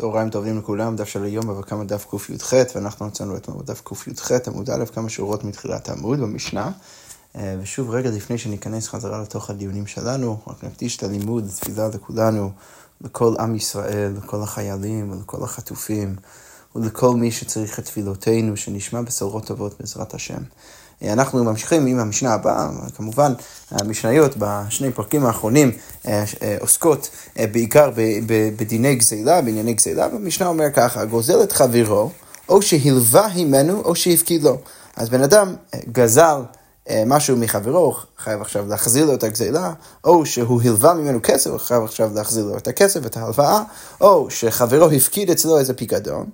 צהריים טובים לכולם, דף של היום, אבל כמה דף קי"ח, ואנחנו מצאנו אתמול בדף קי"ח, עמוד א', כמה שורות מתחילת העמוד במשנה. אה, ושוב, רגע לפני שניכנס חזרה לתוך הדיונים שלנו, רק נקדיש את הלימוד, תפילה לכולנו, לכל עם ישראל, לכל החיילים ולכל החטופים, ולכל מי שצריך את תפילותינו, שנשמע בשורות טובות בעזרת השם. אנחנו ממשיכים עם המשנה הבאה, כמובן המשניות בשני פרקים האחרונים אה, עוסקות אה, בעיקר בדיני גזילה, בענייני גזילה, והמשנה אומר ככה, גוזל את חברו, או שהלווה הימנו או שהפקיד לו. אז בן אדם גזל אה, משהו מחברו, חייב עכשיו להחזיר לו את הגזילה, או שהוא הלווה ממנו כסף, חייב עכשיו להחזיר לו את הכסף, את ההלוואה, או שחברו הפקיד אצלו איזה פיקדון.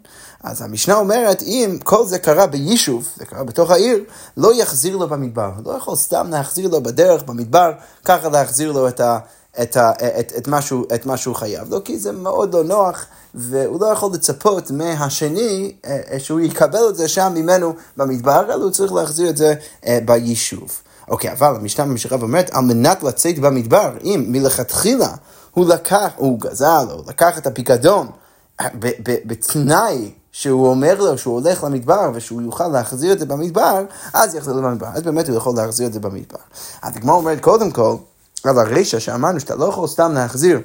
אז המשנה אומרת, אם כל זה קרה ביישוב, זה קרה בתוך העיר, לא יחזיר לו במדבר. לא יכול סתם להחזיר לו בדרך, במדבר, ככה להחזיר לו את ה... את, ה, את, את, משהו, את מה שהוא חייב לו, כי זה מאוד לא נוח, והוא לא יכול לצפות מהשני אה, אה, שהוא יקבל את זה שם ממנו במדבר, אלא הוא צריך להחזיר את זה אה, ביישוב. אוקיי, אבל המשנה ממשיכה ואומרת, על מנת לצאת במדבר, אם מלכתחילה הוא לקח, הוא גזל, או לקח את הפיקדון בתנאי שהוא אומר לו שהוא הולך למדבר ושהוא יוכל להחזיר את זה במדבר, אז יחזיר במדבר, אז באמת הוא יכול להחזיר את זה במדבר. הדגמר אומרת, קודם כל, על הרישא שאמרנו שאתה לא יכול סתם להחזיר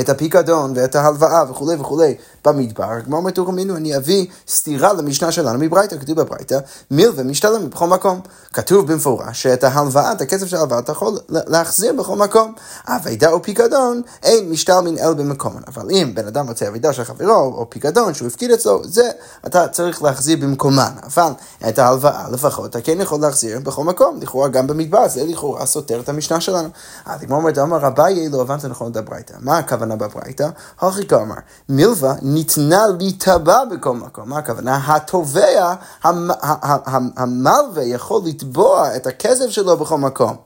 את הפיקדון ואת ההלוואה וכולי וכולי במדבר, הגמרא אומרת תורמינו, אני אביא סתירה למשנה שלנו מברייתא, כתוב בברייתא, מיל ומשתלם בכל מקום. כתוב במפורש שאת ההלוואה, את הכסף של ההלוואה, אתה יכול להחזיר בכל מקום. אבידה או פיקדון, אין משתלמין אל במקום. אבל אם בן אדם רוצה אבידה של חברו או פיקדון שהוא הפקיד אצלו, זה אתה צריך להחזיר במקומן. אבל את ההלוואה לפחות אתה כן יכול להחזיר בכל מקום, לכאורה גם במדבר, זה לכאורה סותר את המשנה שלנו. אז הגמרא אומרת, אמר רביי לא הבנת נכון את הברייתא. מה בברייתא? הכי כאמר, מילווה ניתנה להיטבע בכל מקום. מה הכוונה? התובע, המלווה יכול לתבוע את הכסף שלו בכל מקום.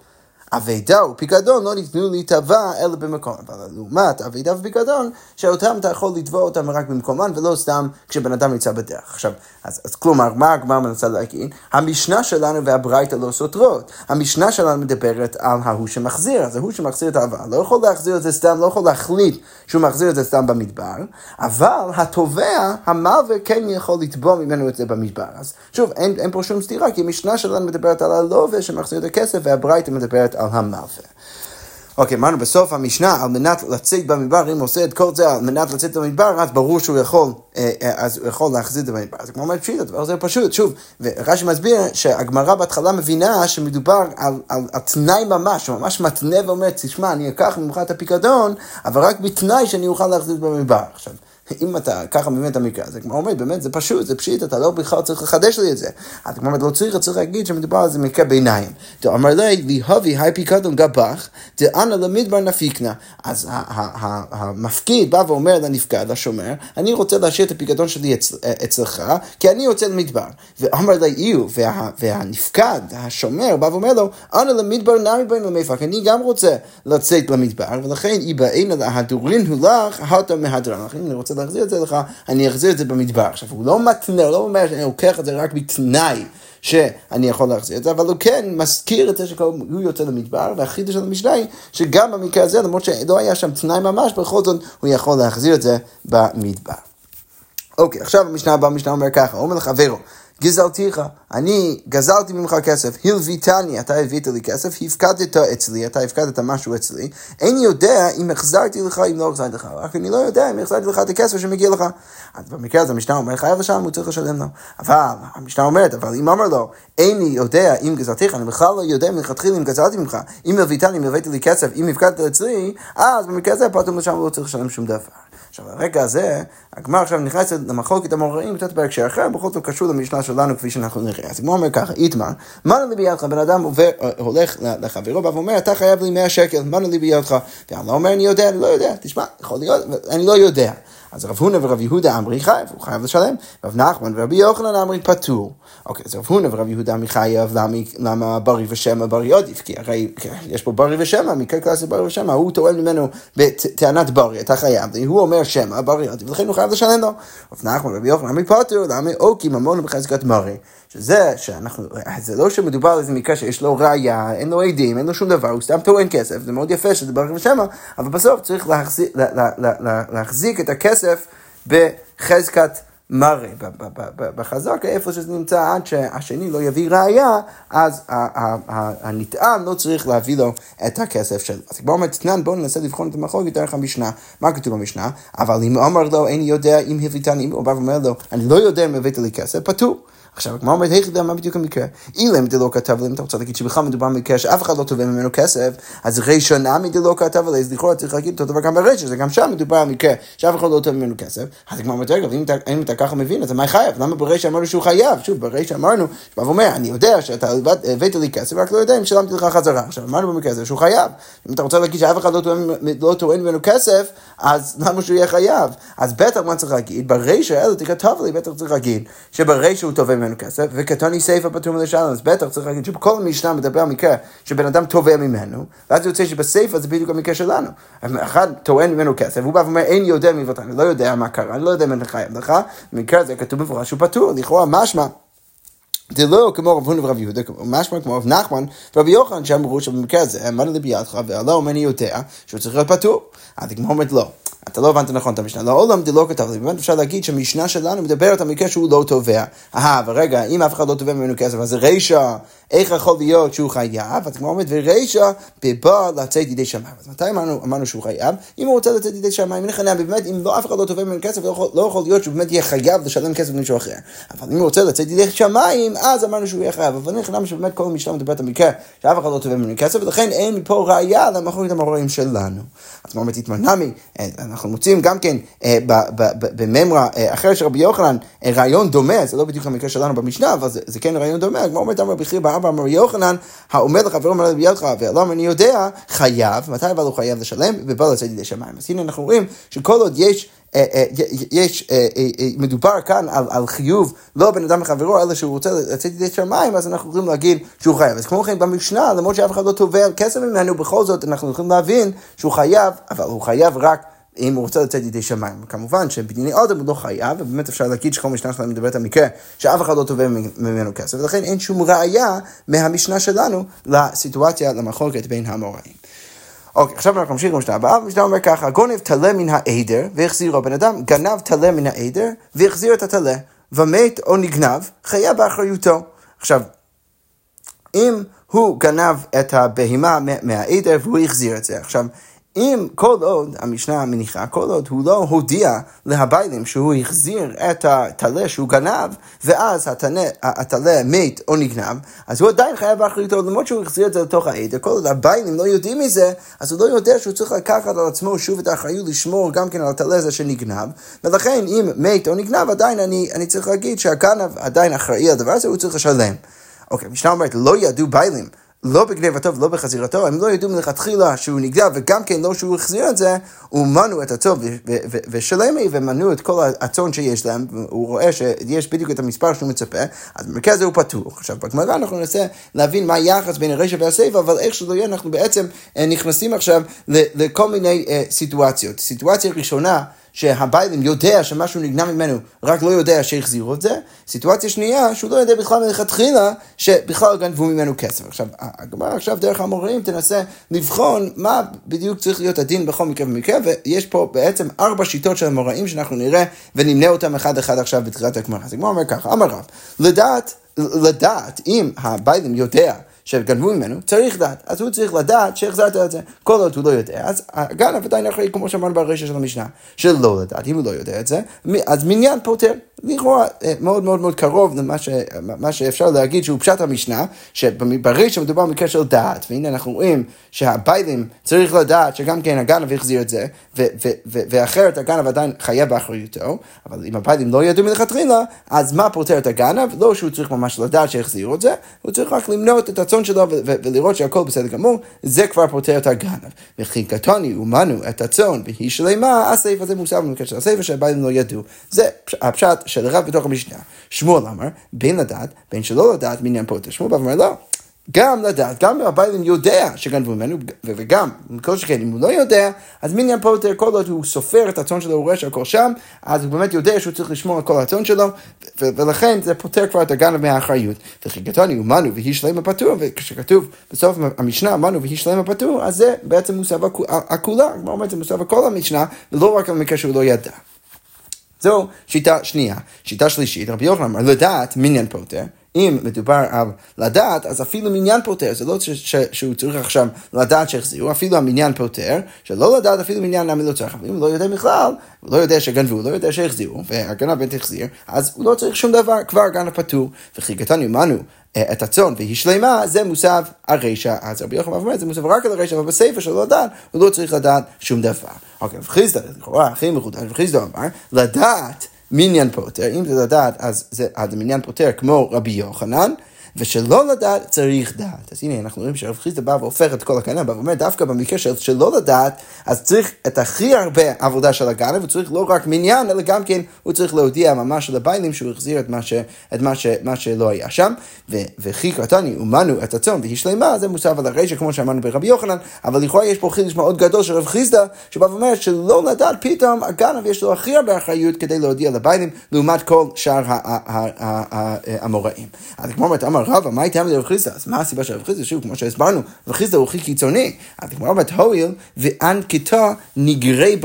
אבידה ופיקדון לא ניתנו להיטבע אלא במקום. אבל לעומת אבידה ופיקדון, שאותם אתה יכול לתבוע אותם רק במקומן ולא סתם כשבן אדם נמצא בדרך. עכשיו, אז, אז כלומר, מה הגמר מנסה להגיד? המשנה שלנו והברייתא לא סותרות. המשנה שלנו מדברת על ההוא שמחזיר, אז ההוא שמחזיר את ההלוואה לא יכול להחזיר את זה סתם, לא יכול להחליט שהוא מחזיר את זה סתם במדבר, אבל התובע, המלווה, כן יכול לתבוע ממנו את זה במדבר. אז שוב, אין, אין פה שום סתירה, כי המשנה שלנו מדברת על הלווה שמחזיר את הכסף, והברייתא מדברת על המלווה. אוקיי, אמרנו בסוף המשנה, על מנת לצאת במדבר, אם הוא עושה את כל זה על מנת לצאת במדבר, אז ברור שהוא יכול, אה, אה, אז הוא יכול להחזיר את זה במדבר. אז כמו אומרת פשיט, הדבר הזה פשוט, שוב, ורש"י מסביר שהגמרא בהתחלה מבינה שמדובר על, על, על תנאי ממש, ממש מתנה ואומר, תשמע, אני אקח ממך את הפיקדון, אבל רק בתנאי שאני אוכל להחזיר את זה במדבר. עכשיו, אם אתה ככה מבין את המקרה הזה, כמו אומר, באמת, זה פשוט, זה פשיט, אתה לא בכלל צריך לחדש לי את זה. אז כמו אומרת, לא צריך, צריך להגיד שמדובר על זה מקרה ביניים. אמר לי, להבי היי פיקדון גבך, דאנה למדבר נפיקנה. אז המפקיד בא ואומר לנפקד, לשומר, אני רוצה להשאיר את הפיקדון שלי אצלך, כי אני יוצא למדבר. ואמר לי, איו, והנפקד, השומר, בא ואומר לו, אנה למדבר נמי בין למפק, אני גם רוצה לצאת למדבר, ולכן איבאנה להדורין הוא לך, מהדרן. אני רוצה להחזיר את זה לך, אני אחזיר את זה במדבר. עכשיו, הוא לא מתנה, הוא לא אומר שאני לוקח את זה רק בתנאי שאני יכול להחזיר את זה, אבל הוא כן מזכיר את זה שהוא יוצא למדבר, והחידוש של המשנה היא שגם במקרה הזה, למרות שלא היה שם תנאי ממש, בכל זאת הוא יכול להחזיר את זה במדבר. אוקיי, עכשיו המשנה הבאה, המשנה אומר ככה, אומר לחברו, גזלתיך, אני גזלתי ממך כסף, הלוויתני, אתה הבאת לי כסף, הפקדת אצלי, אתה הפקדת משהו אצלי, אין יודע אם החזרתי לך, אם לא החזרתי לך, רק אני לא יודע אם החזרתי לך את הכסף שמגיע לך. אז במקרה הזה המשנה אומר, חייב לשלם, הוא צריך לשלם לו. אבל, המשנה אומרת, אבל אם אמר לו, איני יודע אם גזלתיך, אני בכלל לא יודע מלכתחילה אם גזלתי ממך, אם הלוויתני, אם הבאתי לי כסף, אם הפקדת אצלי, אז במקרה הזה פתאום לשם לא צריך לשלם שום דבר. עכשיו, הרגע הזה, הגמר עכשיו נכנסת למחלוקת המוראים קצת בהקשר אחר, בכל זאת קשור למשנה שלנו כפי שאנחנו נראה. אז הגמר אומר ככה, איתמר, מה לי בידך? בן אדם עובר, הולך לחברו ואומר, אתה חייב לי 100 שקל, מה לי בידך? לא אומר, אני יודע, אני לא יודע, תשמע, יכול להיות, אני לא יודע. אז רב הונא ורב יהודה אמרי חייב, הוא חייב לשלם. רב נחמן ורבי יוחנן אמרי פטור. אוקיי, אז רב הונא ורב יהודה אמרי חייב, למה ברי ושמא ברי עדיף? כי הרי יש פה ברי ושמא, מקרה קלאסי ברי ושמא, הוא טוען ממנו בטענת ברי, אתה חייב, הוא אומר שמא, ברי עדיף, ולכן הוא חייב לשלם לו. רב נחמן ורבי יוחנן אמרי פטור, למה אוקי ממון בחזקת מרי. שזה שאנחנו, זה לא שמדובר על איזה מקרה שיש לו ראייה, אין לו עדים, אין לו שום דבר, הוא סתם טוען כסף, זה מאוד יפה שזה ברי ושמא, אבל בסוף צריך להחזיק, להחזיק את הכסף. בחזקת מראה. בחזקה, איפה שזה נמצא, עד שהשני לא יביא ראייה, אז הנטען לא צריך להביא לו את הכסף שלו. אז כבר אומרת, תנן, בואו ננסה לבחון את המחלוקת דרך המשנה. מה כתוב במשנה? אבל אם אמר לו, איני יודע אם הביתני, הוא בא ואומר לו, אני לא יודע אם הבאת לי כסף, פטור. עכשיו, הגמרא אומרת, היכי מה בדיוק המקרה? אילם דלא כתב לי, אם אתה רוצה להגיד שבכלל מדובר במקרה שאף אחד לא תובע ממנו כסף, אז רישא נמי דלא כתב לי, אז לכאורה צריך להגיד אותו דבר גם ברישא, זה גם שם מדובר על מקרה שאף אחד לא תובע ממנו כסף. אז הגמרא אומרת, רגע, אם אתה ככה מבין, אז מה חייב? למה ברישא אמרנו שהוא חייב? שוב, ברישא אמרנו, שבא ואומר, אני יודע שאתה הבאת לי כסף, רק לא יודע אם שילמתי לך חזרה. עכשיו, אמרנו במקרה הזה שהוא חייב. אם אתה רוצה להגיד שאף אחד לא טוען ממנו כסף, אז למה שהוא יהיה חייב? אז בטח מה צריך להגיד? ברישא, אלא תכתב לי, בטח צריך להגיד שברישא הוא תובע ממנו כסף, קטוני סיפא פטור מלשלם, אז בטח צריך להגיד שבכל המשנה מדבר על מקרה שבן אדם תובע ממנו, ואז יוצא שבסיפא זה בדיוק המקרה שלנו. אחד טוען ממנו כסף, והוא בא ואומר אין יודע מלבדו, אני לא יודע מה קרה, אני לא יודע אם אני חייב לך, במקרה הזה כתוב במפורש שהוא פטור, לכאורה משמע. זה לא כמו רב הונא ורב יהודה, משמע כמו רב נחמן ורבי יוחנן שאמרו שבמקרה הזה, אמר לי בידך, והלא אם אני יודע שהוא צריך להיות פטור. אז הגמרא אומרת לא. אתה לא הבנת נכון את המשנה. לעולם דלא כתב לי, באמת אפשר להגיד שהמשנה שלנו מדברת על מקרה שהוא לא תובע. אה, ורגע, אם אף אחד לא תובע ממנו כסף, אז זה רישא, איך יכול להיות שהוא חייב? אז כמו אומרת, ורישא בבא לצאת ידי שמיים. אז מתי אמרנו, אמרנו שהוא חייב? אם הוא רוצה לצאת ידי שמיים, נכנע, באמת, אם לא אף אחד לא תובע ממנו כסף, לא לא יכול להיות שהוא באמת יהיה חייב לשלם כסף למישהו אחר. אבל אם הוא רוצה לצאת ידי שמיים, אז אמרנו שהוא יהיה חייב. אבל נכנע שבאמת כל המשנה מדברת על מקרה שאף אחד לא תובע ממנו כסף, ולכן אין מפה ראייה למחלוקת המאחורים שלנו. אז כמו אומרת, התמנמי, אה, אנחנו מוצאים גם כן אה, בממרה אה, אחרת של רבי יוחנן רעיון דומה, זה לא בדיוק המקרה שלנו במשנה, אבל זה כן רעיון דומה, כמו אומרת אמר אמר יוחנן, האומר לחברו אומר לבי ידך, ולמה אני יודע, חייב, מתי אבל הוא חייב לשלם? ובא לצאת ידי שמיים. אז הנה אנחנו רואים שכל עוד יש יש, מדובר כאן על, על חיוב לא בן אדם לחברו, אלא שהוא רוצה לצאת ידי שמיים, אז אנחנו יכולים להגיד שהוא חייב. אז כמו כן במשנה, למרות שאף אחד לא תובע כסף ממנו, בכל זאת אנחנו יכולים להבין שהוא חייב, אבל הוא חייב רק אם הוא רוצה לצאת ידי שמיים. כמובן שבדיני אדם הוא לא חייב, ובאמת אפשר להגיד שכל משנה שלנו מדברת על מקרה שאף אחד לא תובע ממנו כסף, ולכן אין שום ראייה מהמשנה שלנו לסיטואציה, למחלוקת בין המוראים. אוקיי, עכשיו אנחנו נמשיך למשנה הבאה, המשנה אומר ככה, גונב טלה מן העדר והחזירו, בן אדם גנב טלה מן העדר והחזיר את הטלה, ומת או נגנב, חיה באחריותו. עכשיו, אם הוא גנב את הבהמה מהעדר והוא החזיר את זה, עכשיו, אם כל עוד, המשנה מניחה, כל עוד הוא לא הודיע להביילים שהוא החזיר את הטלה שהוא גנב, ואז הטלה מת או נגנב, אז הוא עדיין חייב באחריותו, למרות שהוא החזיר את זה לתוך העדר, כל עוד הביילים לא יודעים מזה, אז הוא לא יודע שהוא צריך לקחת על עצמו שוב את האחריות לשמור גם כן על הטלה הזה שנגנב, ולכן אם מת או נגנב, עדיין אני, אני צריך להגיד שהגנב עדיין אחראי על הדבר הזה, הוא צריך לשלם. אוקיי, המשנה אומרת, לא ידעו ביילים. לא בגנבתו ולא בחזירתו, הם לא ידעו מלכתחילה שהוא נגדל, וגם כן לא שהוא החזיר את זה, הוא מנו את הטוב ושלמי, ומנו את כל הצאן שיש להם, הוא רואה שיש בדיוק את המספר שהוא מצפה, אז במרכז זה הוא פתוח. עכשיו, בגמרא אנחנו ננסה להבין מה היחס בין הרשע והסיפה, אבל איך שלא יהיה, אנחנו בעצם אה, נכנסים עכשיו לכל מיני אה, סיטואציות. סיטואציה ראשונה, שהביילים יודע שמשהו נגנב ממנו, רק לא יודע שהחזירו את זה. סיטואציה שנייה, שהוא לא יודע בכלל מלכתחילה שבכלל גנבו ממנו כסף. עכשיו, הגמרא עכשיו דרך המורים תנסה לבחון מה בדיוק צריך להיות הדין בכל מקרה ומקרה, ויש פה בעצם ארבע שיטות של המוראים שאנחנו נראה ונמנה אותם אחד אחד עכשיו בתחילת הגמרא. אז הגמרא אומר ככה, אמר רב, לדעת, לדעת אם הביילים יודע שגנבו ממנו, צריך לדעת. אז הוא צריך לדעת שהחזרת את זה. כל עוד הוא לא יודע, אז הגנב עדיין אחראי, כמו שאמרנו ברשת של המשנה, שלא לדעת. אם הוא לא יודע את זה, אז מניין פותר. לכאורה אה, מאוד מאוד מאוד קרוב למה ש, שאפשר להגיד שהוא פשט המשנה, שברישה מדובר במקרה של דעת, והנה אנחנו רואים שהביילים צריך לדעת שגם כן הגנב החזיר את זה, ו, ו, ו, ואחרת הגנב עדיין חייב באחריותו, אבל אם הביילים לא ידעו מלכתחילה, אז מה פותר את הגנב? לא שהוא צריך ממש לדעת שהחזירו את זה, הוא צריך רק למנות את הצאן שלו ולראות שהכל בסדר גמור, זה כבר פותר את הגנב. וכי קטוני ומנו את הצאן והיא שלמה, הסעיף הזה מוסר במקרה של הסעיף שהביילים לא ידעו. זה הפשט של הרב בתוך המשנה. שמואל אמר, בין לדעת, בין שלא לדעת, מניין פוטר. שמואל ואומר, לא. גם לדעת, גם אם הבעלים יודע שגנבו ממנו, וגם, כל שכן, אם הוא לא יודע, אז מניין פוטר, כל עוד הוא סופר את הצאן שלו, הוא רואה שהכל שם, אז הוא באמת יודע שהוא צריך לשמור על כל הצאן שלו, ולכן זה פוטר כבר את הגנב מהאחריות. וכי הוא מנו והיא שלמה פטור, וכשכתוב בסוף המשנה מנו והיא שלמה פטור, אז זה בעצם מוסב הכולה, כמו אומרת, זה מוסב הכל המשנה, ולא רק על מקרה שהוא לא ידע. זו שיטה שנייה. שיטה שלישית, רבי יוחנן אמר, לדעת מניין פוטר. אם מדובר על לדעת, אז אפילו מניין פוטר, זה לא ש, ש, שהוא צריך עכשיו לדעת שהחזירו, אפילו המניין פוטר, שלא לדעת אפילו מניין למה לא צריך, אבל אם הוא לא יודע בכלל, הוא לא יודע שגנבו, הוא לא יודע שהחזירו, והגנב בית החזיר, אז הוא לא צריך שום דבר, כבר הגנב פטור, וכי קטן יומנו אה, את הצאן והיא שלמה, זה מוסב הרשע. אז רבי יוחנן אומר, זה מוסב רק על הרשע, אבל בספר שלא לדעת, הוא לא צריך לדעת שום דבר. אוקיי, וחיסדא, לכאורה הכי מחודש, וחיסדא אמר, לדעת מניין פוטר, אם זה לדעת, אז זה, אז מניין פוטר כמו רבי יוחנן, ושלא לדעת צריך דעת. אז הנה אנחנו רואים שרב חיסדא בא והופך את כל הקנה, בא ואומר דווקא במקרה של שלא לדעת, אז צריך את הכי הרבה עבודה של הגנב, וצריך לא רק מניין, אלא גם כן הוא צריך להודיע ממש לביילים שהוא החזיר את מה, ש, את מה, ש, מה שלא היה שם, וכי קרתני אומנו את הצאן והיא שלמה, זה מוסף על הרשע כמו שאמרנו ברבי יוחנן, אבל לכאורה יש פה חידוש מאוד גדול של רב חיסדא, שבא ואומר שלא לדעת פתאום הגנב יש לו הכי הרבה אחריות כדי להודיע לביילים, לעומת כל שאר המוראים. אז כמו אומרת, אמר רבא, מה הייתה לרב חיסדא? אז מה הסיבה של רב חיסדא? שוב, כמו שהסברנו, רב חיסדא הוא הכי קיצוני. אז הגמרא אומרת, הואיל ואנקתא נגרי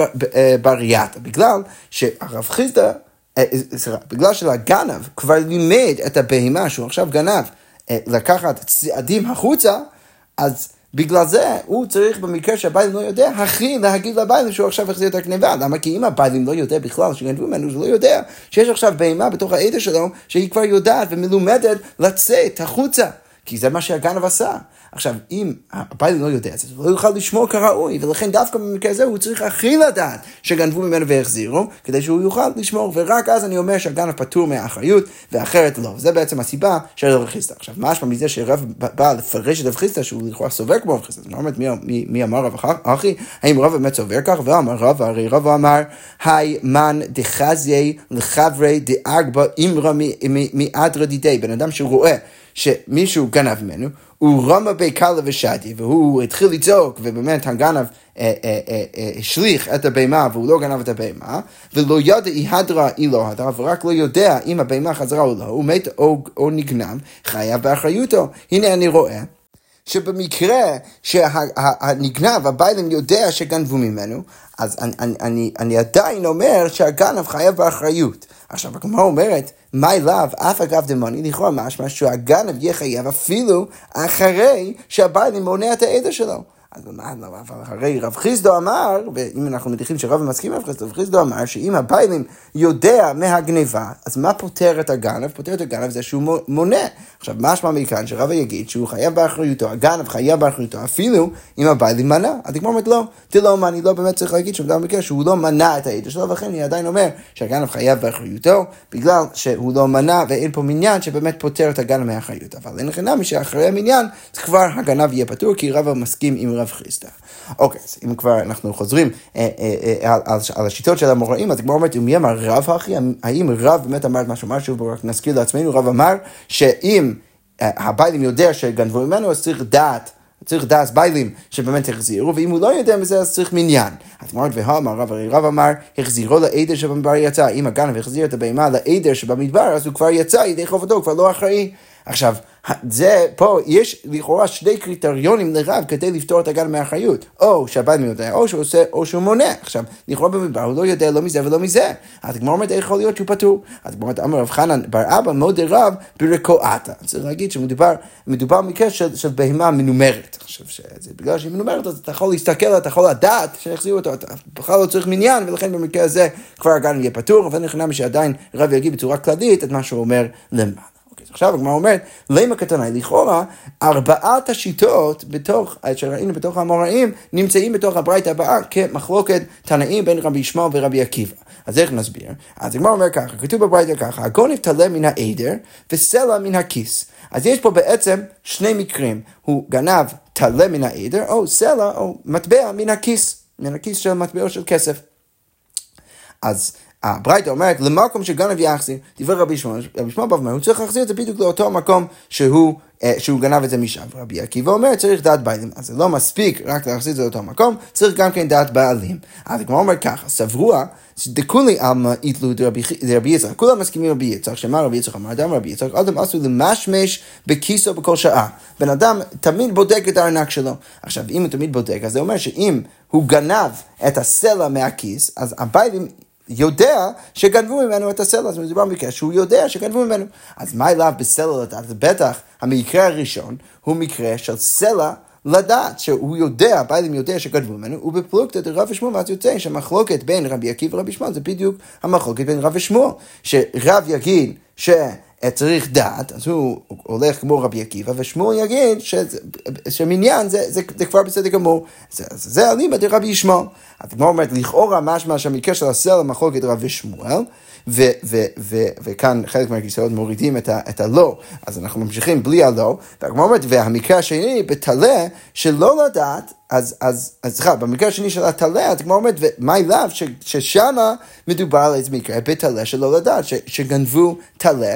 בריאטה. בגלל שהרב חיסדא, סליחה, בגלל שלגנב כבר לימד את הבהמה שהוא עכשיו גנב לקחת צעדים החוצה, אז בגלל זה הוא צריך במקרה שהביילים לא יודע, הכי להגיד לביילים שהוא עכשיו החזיר את הגניבה. למה? כי אם הביילים לא יודע בכלל שגנבו ממנו, הוא לא יודע שיש עכשיו בהמה בתוך העדר שלו, שהיא כבר יודעת ומלומדת לצאת החוצה. כי זה מה שהגנב עשה. עכשיו, אם הבייל לא יודע את זה, הוא לא יוכל לשמור כראוי, ולכן דווקא במקרה הזה הוא צריך הכי לדעת שגנבו ממנו והחזירו, כדי שהוא יוכל לשמור, ורק אז אני אומר שהגנב פטור מהאחריות, ואחרת לא. זה בעצם הסיבה של רב חיסטה. עכשיו, מה משמע מזה שרב בא לפרש את רב חיסטה, שהוא לכאורה סובר כמו רב חיסטה, זאת אומרת, מי, מי, מי אמר רב אחי? האם רב באמת סובר כך? ואמר רב, הרי רב אמר, היי מן דחזי לחברי דאגבה אימרא מאדרא דידי, בן אדם שרואה שמישהו גנב ממנו, הוא רמה בי קלה ושדי, והוא התחיל לצעוק, ובאמת הגנב אה, אה, אה, השליך את הבהמה והוא לא גנב את הבהמה, ולא ידע אי הדרה אי לא הדרה, ורק לא יודע אם הבהמה חזרה או לא, הוא מת או, או נגנב, חייב באחריותו. הנה אני רואה. שבמקרה שהנגנב, הביילים יודע שגנבו ממנו, אז אני, אני, אני, עדיין אומר שהגנב חייב באחריות. עכשיו הגמרא אומרת, מי לאו, אף אגב דמוני, לכאורה משמע שהגנב יהיה חייב אפילו אחרי שהביילים מונע את העדר שלו. אז הרי רב חיסדו אמר, ואם אנחנו מניחים שרב מסכים עם רב חיסדו, רב חיסדו אמר שאם הביילים יודע מהגניבה, אז מה פותר את הגנב? פותר את הגנב זה שהוא מונה. עכשיו, משמע מכאן שרב יגיד שהוא חייב באחריותו, הגנב חייב באחריותו, אפילו אם הביילים מנע. אז הגמר אומרת לא, תלא מה, אני לא באמת צריך להגיד שמדבר במקרה שהוא לא מנע את העדר שלו, ולכן אני עדיין אומר שהגנב חייב באחריותו, בגלל שהוא לא מנע ואין פה מניין שבאמת פותר את הגנב מהאחריות. אבל אין לכם נמי שאחרי המניין, כבר הגנב יהיה פטור, כי רב מסכים עם רב חיסדא. אוקיי, אז אם כבר אנחנו חוזרים אה, אה, אה, על, השיטות של המוראים, אז הגמרא אומרת, מי אמר רב אחי? האם רב באמת אמר את מה שאמר? שוב, רק נזכיר לעצמנו, רב אמר שאם הביילים יודע שגנבו ממנו, אז צריך דעת. צריך דעת ביילים שבאמת החזירו, ואם הוא לא יודע מזה אז צריך מניין. אז אמרת והאמר רב, הרי רב אמר, החזירו לעדר שבמדבר יצא. אם הגנב החזיר את הבהמה לעדר שבמדבר, אז הוא כבר יצא ידי חובתו, הוא כבר לא אחראי. עכשיו, זה, פה יש לכאורה שני קריטריונים לרב כדי לפתור את הגן מאחריות. או שהבן יודע, או שהוא עושה, או שהוא מונה. עכשיו, לכאורה במדבר הוא לא יודע לא מזה ולא מזה. אז הגמר אומרת, יכול להיות שהוא פטור? אז הגמר אומרת, אמר רב חנן בר אבא מודה רב ברקועתה. צריך להגיד שמדובר במקרה של, של בהמה מנומרת. עכשיו, שזה בגלל שהיא מנומרת, אז אתה יכול להסתכל, אתה יכול לדעת שהחזירו אותו, אתה בכלל לא צריך מניין, ולכן במקרה הזה כבר הגן יהיה פטור, אבל נכנע שעדיין רב יגיד בצורה כללית את מה שהוא אומר למעלה. עכשיו הגמרא אומרת, למה קטנה? לכאורה, ארבעת השיטות בתוך, שראינו בתוך המוראים, נמצאים בתוך הברית הבאה כמחלוקת תנאים בין רבי ישמעאל ורבי עקיבא. אז איך נסביר? אז הגמרא אומר ככה, כתוב בברית ככה, הגונב תלה מן העדר וסלע מן הכיס. אז יש פה בעצם שני מקרים, הוא גנב תלה מן העדר, או סלע, או מטבע מן הכיס, מן הכיס של מטבעו של כסף. אז הברייתא אומרת, למקום שגנב יחזיר, דברי רבי שמואל, רבי שמואל בא ואומר, הוא צריך להחזיר את זה בדיוק לאותו מקום שהוא, אה, שהוא גנב את זה משם. רבי עקיבא אומר, צריך דעת בעלים. אז זה לא מספיק רק להחזיר את זה לאותו מקום, צריך גם כן דעת בעלים. אז הגמרא אומר ככה, סברוה, דכולי עלמא איתלו דרבי יצחק, כולם מסכימים רבי יצחק, שמה רבי יצחק אמר, אדם רבי יצחק, אדם עשו למשמש בכיסו בכל שעה. בן אדם תמיד בודק את הארנק שלו. עכשיו, אם הוא תמיד בודק, אז זה אומר שאם הוא גנב את הסלע מהכיס, אז הבעלים יודע שגנבו ממנו את הסלע, אז מדובר במקרה שהוא יודע שגנבו ממנו. אז מה אליו בסלע לדעת? בטח המקרה הראשון הוא מקרה של סלע לדעת שהוא יודע, הבעלים יודע שגנבו ממנו, ובפלוגתא דרב ושמואל, ואז יוצא שהמחלוקת בין רבי עקיבא ורבי שמואל זה בדיוק המחלוקת בין רב ושמואל. שרב יגיד ש... צריך דעת, אז הוא הולך כמו רבי עקיבא, ושמואל יגיד שמניין זה, זה, זה כבר בסדר גמור. זה, זה, אליבא דרבי ישמעאל. כמו אומרת, לכאורה משמע שהמקרה של הסלע מחלוקת רב ושמואל, ו- ו- ו- וכאן חלק מהכיסאות מורידים את, ה- את הלא, אז אנחנו ממשיכים בלי הלא, והגמרא אומרת, והמקרה השני בטלה שלא לדעת אז, אז, אז סליחה, במקרה השני של הטלה, אז כמו אומרת, מה אליו, ששמה מדובר על איזה מקרה בטלה שלא לדעת, ש, שגנבו טלה,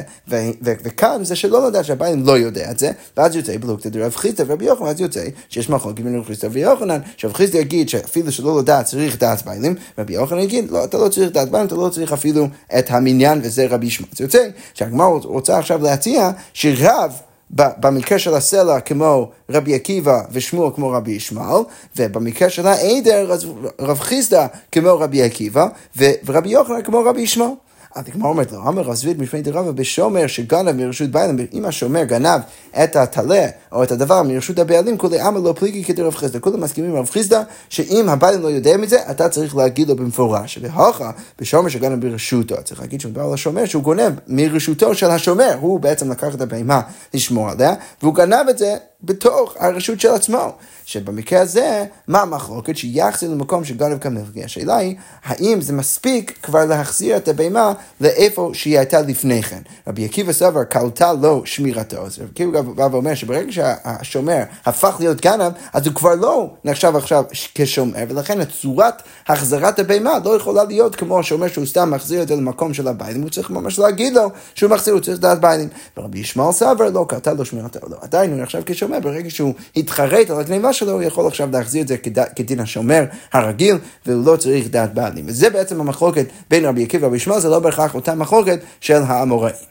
וכאן זה שלא לדעת שהבעלים לא יודע את זה, ואז יוצא בלוקתא דרב חיסטה ורבי יוחנן, ואז יוצא שיש מחלוקת בין רב חיסטה ויוחנן, שרב חיסטה יגיד שאפילו שלא לדעת צריך דעת בעלים, רבי יוחנן יגיד, לא, אתה לא צריך דעת בעלים, אתה לא צריך אפילו את המניין, וזה רבי ישמעאל. זה יוצא שהגמרא רוצה עכשיו להציע שרב במקרה של הסלע כמו רבי עקיבא ושמואל כמו רבי ישמעאל, ובמקרה של העדר רב חיסדא כמו רבי עקיבא ורבי יוחנן כמו רבי ישמעאל. אז הגמרא אומרת לו, אמר רב זביד משמי דרבא בשומר שגנב מרשות בעלים, אם השומר גנב את הטלה או את הדבר מרשות הבעלים, כולי אמר לא פליגי כדרב חיסדא. כולם מסכימים עם רב חיסדא, שאם הבעלים לא יודע מזה, אתה צריך להגיד לו במפורש. והכה, בשומר שגנב ברשותו, צריך להגיד שמדובר על השומר שהוא גונב מרשותו של השומר, הוא בעצם לקח את הבהמה לשמור עליה, והוא גנב את זה בתוך הרשות של עצמו. שבמקרה הזה, מה המחלוקת? שיחזיר למקום שגנב כמלגי. השאלה היא, האם זה מספיק כבר להחזיר את הבהמה לאיפה שהיא הייתה לפני כן? רבי עקיבא סבר, קלטה לו שמירתו. אז רבי עקיבא בא ואומר שברגע שהשומר הפך להיות גנב, אז הוא כבר לא נחשב עכשיו כשומר, ולכן צורת החזרת הבהמה לא יכולה להיות כמו השומר שהוא סתם מחזיר את זה למקום של הביילים, הוא צריך ממש להגיד לו שהוא מחזיר, הוא צריך לדעת ביילים. ורבי ישמעאל סבר, לא, קלטה לו שמירתו. לא, עדיין הוא נחשב כשומר, ברגע שהוא התחרט על הגניבה שלו, הוא יכול עכשיו להחזיר את זה כדין השומר הרגיל, והוא לא צריך דעת בעלים. וזה בעצם המחלוקת בין רבי עקיבא ורבי ישמעאל, זה לא בהכרח אותה מחלוקת של האמוראים.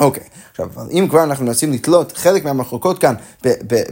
אוקיי, עכשיו, אבל אם כבר אנחנו מנסים לתלות חלק מהמחלוקות כאן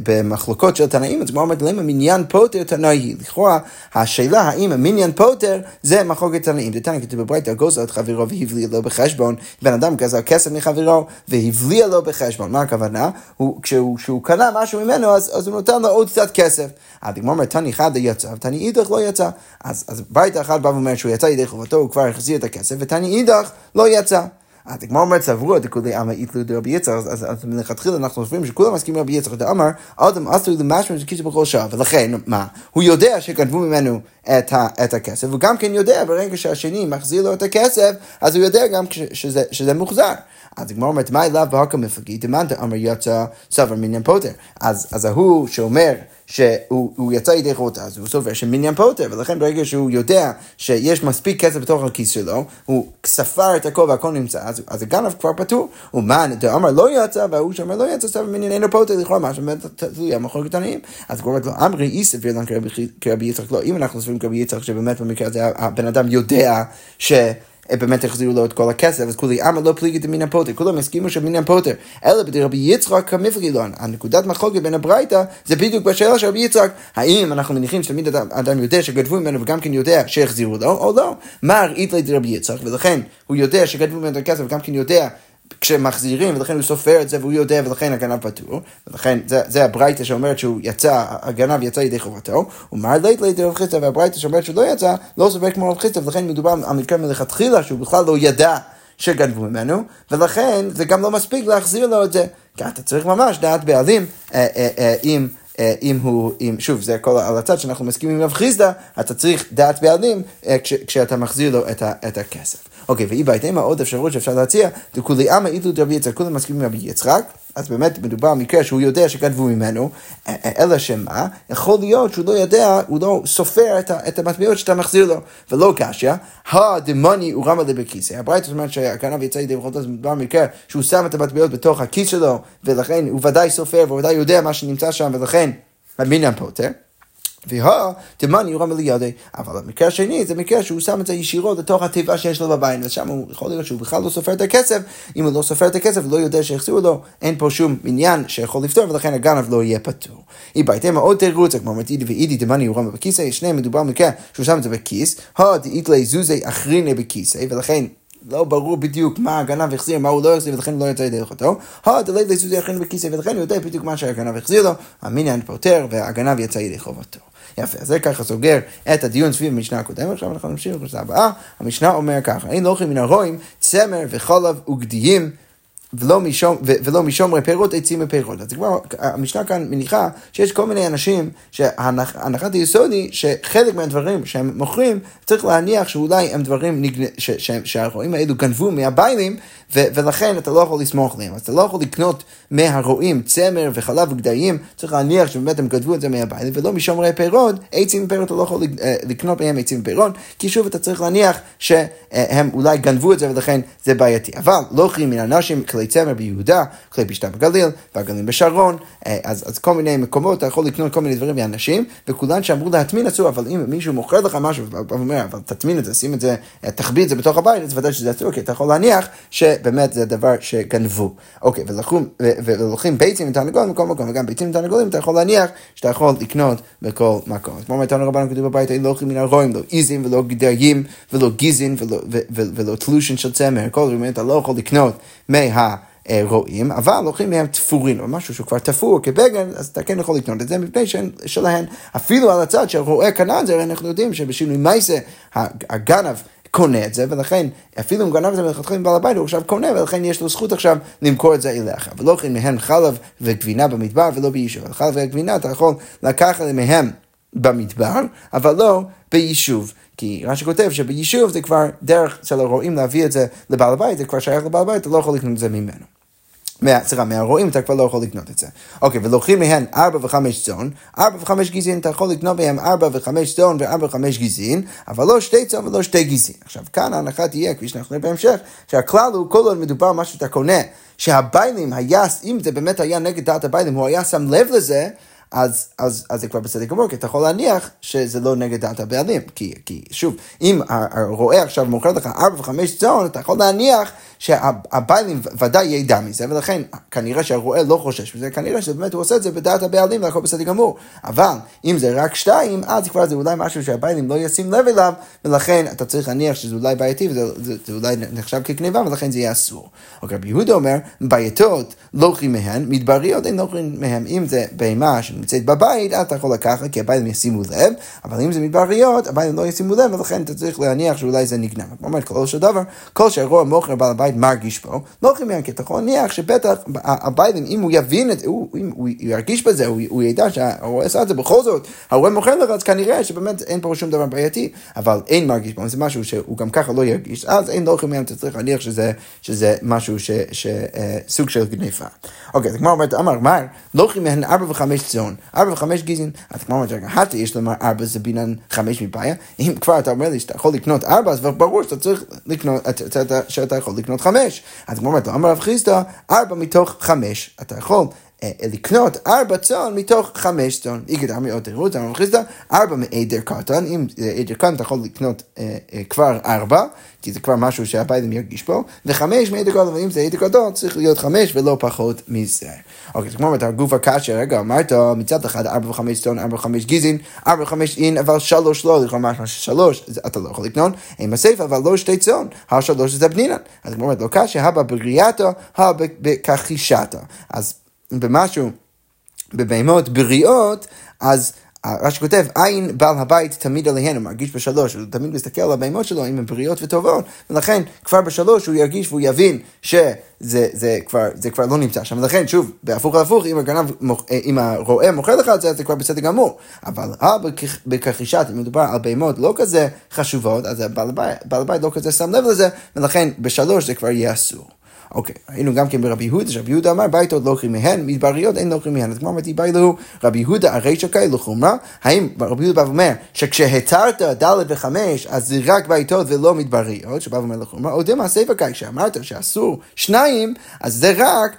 במחלוקות של תנאים, אז כמו אומרת להם המניין פוטר תנאי. לכאורה, השאלה האם המניין פוטר זה מחלוקת תנאים. זה תנאי כתוב בברייתא, גוזר את חברו והבליע לו בחשבון, בן אדם גזר כסף מחברו והבליע לו בחשבון. מה הכוונה? הוא, כשהוא, כשהוא קנה משהו ממנו, אז, אז הוא נותן לו עוד קצת כסף. הדגמר אומר, תני חד יצא, ותני אידך לא יצא. אז, אז ברייתא אחד בא ואומר שהוא יצא ידי חובתו, הוא כבר החזיר את הכסף, ותני אידך לא יצא. אז הגמרא אומרת סברו דכולי עמא איתלו דרבי יצחק, אז מלכתחילה אנחנו חושבים שכולם מסכימים רבי יצחק, דאמר, אדם אסור למשמע שכיסו בכל שעה, ולכן, מה? הוא יודע שגנבו ממנו את, ה, את הכסף, הוא גם כן יודע ברגע שהשני מחזיר לו את הכסף, אז הוא יודע גם שזה, שזה מוחזר. אז הגמרא אומרת, מה אליו בהקה מפגי, דמנתא אמר יצא סבר מניין פוטר. אז, אז ההוא שאומר שהוא יצא ידי חוטה, אז הוא סובר שמניין פוטר, ולכן ברגע שהוא יודע שיש מספיק כסף בתוך הכיס שלו, הוא ספר את הכל והכל נמצא, אז, אז הגנב כבר פטור. ומה, אמר לא יצא, וההוא שאומר לא יצא, סבר מניין אינו פוטר, לכאורה מה שבאמת תלוי המחלוקת עניים. אז הוא אומר לו, אמרי אי סביר לנו כרבי יצחק, לא, אם אנחנו סבירים כרבי יצחק, שבאמת במקרה הזה הבן אדם יודע ש... באמת החזירו לו את כל הכסף, אז כולי עמא לא פליגי דמין הפוטר, כולם הסכימו שמין הפוטר, אלא בדרבי יצחק כמפגי לו, הנקודת מחלוקת בין הברייתא, זה בדיוק בשאלה של רבי יצחק, האם אנחנו מניחים שתמיד אדם יודע שגדבו ממנו וגם כן יודע שהחזירו לו, או לא, מה ראית לדרבי יצחק, ולכן הוא יודע שגדבו ממנו את הכסף וגם כן יודע כשמחזירים, ולכן הוא סופר את זה והוא יודע, ולכן הגנב פטור, ולכן זה, זה הברייתא שאומרת שהוא יצא, הגנב יצא ידי חובתו, ומר לית לית רב חיסטה, והברייתא שאומרת שהוא לא יצא, לא סופר כמו רב חיסטה, ולכן מדובר על מקרה מלכתחילה שהוא בכלל לא ידע שגנבו ממנו, ולכן זה גם לא מספיק להחזיר לו את זה, כי אתה צריך ממש דעת בעלים אה, אה, אה, עם... אה, אם הוא, אם, שוב, זה הכל על הצד שאנחנו מסכימים עם רב חיסדא, אתה צריך דעת בעלים אה, כש, כשאתה מחזיר לו את, ה, את הכסף. אוקיי, ואי בהתאמה עוד אפשרות שאפשר להציע, דכולי עמא אילו דרבי יצחק, כולם מסכימים עם רבי יצחק, אז באמת מדובר במקרה שהוא יודע שכתבו ממנו, אלא שמה, יכול להיות שהוא לא יודע, הוא לא סופר את, את המטבעות שאתה מחזיר לו, ולא קשיא, הדמוני הוא רמה לבכיסא. הברייתא אומרת שהכנב יצא ידי בכותו, אז מדובר במקרה שהוא שם את המטבעות בתוך הכיס שלו, ולכן הוא ודאי סופר, וודאי יודע מה שנמצא שם, ולכן המינם פוטר. והא דמאן יורם אלידי. אבל המקרה השני זה מקרה שהוא שם את זה ישירות לתוך התיבה שיש לו בבית, ושם הוא יכול להיות שהוא בכלל לא סופר את הכסף, אם הוא לא סופר את הכסף ולא יודע שהחזירו לו, אין פה שום עניין שיכול לפתור, ולכן הגנב לא יהיה פטור. היא בהתאם עוד תירוץ, כמו אומרת אידי ואידי דמאן יורם בכיסא, שניהם מדובר במקרה שהוא שם את זה בכיס, הא דאיתלי זוזי אחריני בכיסא, ולכן לא ברור בדיוק מה הגנב החזיר, מה הוא לא החזיר, ולכן הוא לא יצא ידי הלכתו. הדלי לזוזי אחרינו בכיסא, ולכן הוא יודע בדיוק מה שהגנב החזיר לו, המניין פותר, והגנב יצא ידי חובתו. יפה, זה ככה סוגר את הדיון סביב המשנה הקודמת, עכשיו אנחנו נמשיך למשנה הבאה. המשנה אומר ככה, אין לוקחים מן הרועים צמר וחלב וגדיים. ולא, משום, משומרי פירות עצים ופירות. אז כבר המשנה כאן מניחה שיש כל מיני אנשים שהנחת היסוד היא שחלק מהדברים שהם מוכרים צריך להניח שאולי הם דברים שהרועים האלו גנבו מהביילים ו, ולכן אתה לא יכול לסמוך עליהם. אז אתה לא יכול לקנות מהרועים צמר וחלב וגדיים, צריך להניח שבאמת הם גנבו את זה מהביילים ולא משומרי פירות, עצים ופירות אתה לא יכול אה, לקנות מהם עצים ופירות, כי שוב אתה צריך להניח שהם אולי גנבו את זה ולכן זה בעייתי. אבל לא אוכלים מן אנשים כלי צמר ביהודה, כלי פשטה בגליל, והגלים בשרון, אה, אז, אז כל מיני מקומות, אתה יכול לקנות כל מיני דברים מאנשים, וכולן שאמרו להטמין אסור, אבל אם מישהו מוכר לך משהו, ואומר, אבל תטמין את זה, שים את זה, אה, תחביא את זה בתוך הבית, אז ודאי שזה אסור, כי אתה יכול להניח שבאמת זה דבר שגנבו. אוקיי, ולוקחים ביצים ותרנגולים בכל מקום, וגם ביצים ותרנגולים, אתה יכול להניח שאתה יכול לקנות בכל מקום. אז כמו מתנו רבנו כתוב בבית, לא אוכלים מן הרועים, לא עיזים ולא גדיים ולא גיזין ולא, תלושין של צמר, כל דברים, אתה לא יכול לקנות מה... רואים, אבל לוקחים מהם תפורין, או משהו שהוא כבר תפור כבגן, אז אתה כן יכול לקנות את זה מפני שהן שלהן. אפילו על הצד של רועה זה, אנחנו יודעים שבשינוי מייסה הגנב קונה את זה, ולכן אפילו אם גנב את זה מלכתחילה מבעל הבית, הוא עכשיו קונה, ולכן יש לו זכות עכשיו למכור את זה אליך. ולא אוכלים מהם חלב וגבינה במדבר ולא ביישוב. חלב וגבינה אתה יכול לקחת מהם במדבר, אבל לא ביישוב. כי רש"י כותב שביישוב זה כבר דרך של הרועים להביא את זה לבעל הבית, זה כבר שייך לבעל הבית, אתה לא יכול לקנות את זה ממנו. סליחה, מהרועים אתה כבר לא יכול לקנות את זה. אוקיי, ולוקחים מהן ארבע וחמש צאן, ארבע וחמש גזין, אתה יכול לקנות מהם ארבע וחמש צאן וארבע וחמש גזין, אבל לא שתי צאן ולא שתי גזין. עכשיו, כאן ההנחה תהיה, כפי שאנחנו נראה בהמשך, שהכלל הוא כל עוד מדובר מה שאתה קונה, שהביילים היה, אם זה באמת היה נגד דעת הביילים, הוא היה שם לב לזה, אז, אז, אז זה כבר בסדר גמור, כי אתה יכול להניח שזה לא נגד דעת הבעלים. כי, כי שוב, אם הרועה עכשיו מוכר לך ארבע וחמש צאן, אתה יכול להניח שהבעלים ודאי ידע מזה, ולכן כנראה שהרועה לא חושש מזה, כנראה שבאמת הוא עושה את זה בדעת הבעלים והכל בסדר גמור. אבל אם זה רק שתיים, אז כבר זה אולי משהו שהבעלים לא ישים לב אליו, ולכן אתה צריך להניח שזה אולי בעייתי, וזה זה, זה אולי נחשב כגניבה, ולכן זה יהיה אסור. אוקיי, רבי יהודה אומר, בעייתות לא אוכלים מהן, מדבריות אין לא אוכלים מהן. אם זה בהמה שנמצאת בבית, אז אתה יכול לקחת, כי הבעלים ישימו לב, אבל אם זה מדבריות, הבעלים לא ישימו לב, ולכן אתה צריך להניח שאולי זה נגנב. אומרת, כל של דבר, כל שהרוע מוכר בעל הבית הבית מרגיש פה, לא חימיין, כי אתה יכול להניח שבטח הבית, אם הוא יבין את זה, אם הוא ירגיש בזה, הוא, הוא ידע שהרועה עשה את זה בכל זאת, הרועה מוכר לך, אז כנראה שבאמת אין פה שום דבר בעייתי, אבל אין מרגיש פה, זה משהו שהוא גם ככה לא ירגיש, אז אין לא חימיין, אתה צריך להניח שזה, שזה משהו ש, ש, אה, סוג של גניפה. אוקיי, אז כמו אומרת, אמר, מר, לא חימיין ארבע וחמש צאן, ארבע וחמש גיזין, אז כמו אומרת, רגע, הטה יש לומר ארבע זה בינן חמש מבעיה, אם כבר אתה אומר לי שאתה יכול לקנות ארבע, אז ברור שאתה צריך לקנות, שאתה יכול לקנות חמש. אז כמו אומרת, אמר רב חיסדא, ארבע מתוך חמש. אתה יכול לקנות ארבע צאן מתוך חמש צאן. איגד אמרי עוד תירוץ, אמר חיסדא, ארבע מעדר קטן, אם עדר קטן אתה יכול לקנות אה, אה, כבר ארבע, כי זה כבר משהו שהביילים ירגיש פה, וחמש מעדר גדול, ואם זה עדר גדול, צריך להיות חמש ולא פחות מזה. אוקיי, אז כמו אומרת, הגוף הקשה, רגע, אמרת מצד אחד ארבע וחמש צאן, ארבע וחמש גיזין, ארבע וחמש אין, אבל שלוש לא, לכאורה משמע ששלוש, אתה לא יכול לקנות, עם הסייפה, אבל לא שתי צאן, השלוש זה בנינן. אז כמו אומרת, לא קשה, הבא בריאתו, הבא בכחישתו. במשהו, בבהמות בריאות, אז רש"י כותב, עין בעל הבית תמיד עליהן, הוא מרגיש בשלוש, הוא תמיד מסתכל על הבהמות שלו אם הן בריאות וטובות, ולכן כבר בשלוש הוא ירגיש והוא יבין שזה זה כבר, זה כבר לא נמצא שם, ולכן שוב, בהפוך על הפוך, אם הגנב, אם הרועה מוכר לך את זה, זה כבר בסדר גמור, אבל בכחישת, אם מדובר על בהמות לא כזה חשובות, אז בעל הבית לא כזה שם לב לזה, ולכן בשלוש זה כבר יהיה אסור. אוקיי, היינו גם כן ברבי יהודה, שרבי יהודה אמר ביתות לא אוכלים מהן, מדבריות אין לא אוכלים מהן. אז כמו אמרתי, באי לו רבי יהודה הרי שקי לחומרה, האם רבי יהודה בא ואומר שכשהתרת ד' וחמש, אז זה רק ביתות ולא מדבריות, שבא ואומר לחומרה, או דמה סיפא קאי, כשאמרת שאסור שניים, אז זה רק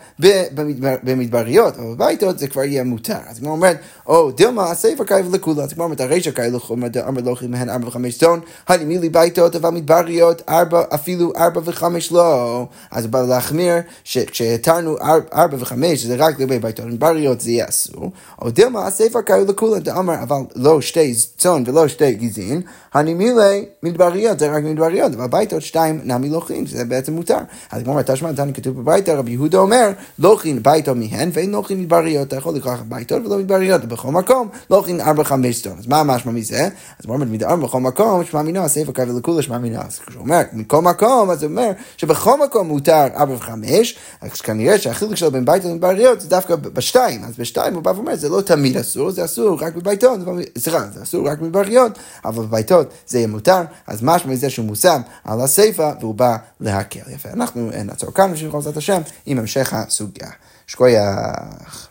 במדבריות, אבל בבייתות זה כבר יהיה מותר. אז גמרא אומרת, או דילמא, אסיפא קאי ולקולא, אז גמרא אומרת, ארישא קאי ולחומרא, דאמר לוקחין מהן ארבע וחמש צאן, הני מילי בייתות, אבל מדבריות, ארבע, אפילו ארבע וחמש לא. אז בא להחמיר, שכשהתרנו ארבע וחמש, זה רק לגבי בייתות מדבריות, זה יהיה אסור. או דילמא, אסיפא קאי ולקולא, דאמר, אבל לא שתי צאן ולא שתי גיזין, הני מילי מדבריות, זה רק מדבריות, אבל בייתות שתיים נמי לוקחין, שזה בעצם מותר. אז כמו תשמע, נתן כתוב בביתה, רבי יהודה אומר, לוחין ביתו מהן ואין לוחין מדבריות, אתה יכול לקחת ביתות ולא מדבריות, בכל מקום, לוחין ארבע חמש טון. אז מה משמע מזה? אז הוא אומר, מדבר בכל מקום, שמע מינו, הסעיף הקו לכולה שמע מינו. אז כשהוא אומר, מכל מקום, אז הוא אומר שבכל מקום מותר ארבע וחמש, אז כנראה שהחילוק שלו בין ביתות למדבריות זה דווקא בשתיים. אז בשתיים הוא בא ואומר, זה לא תמיד אסור, זה אסור רק בביתות, סליחה, זה אסור רק בבריות, אבל בביתות זה יהיה מותר, אז משמע מזה שהוא מושם על הסיפה, והוא בא להקל. יפה, אנחנו נעצור כאן בשביל חוזרת השם עם המשך הסוגיה. שכוייח.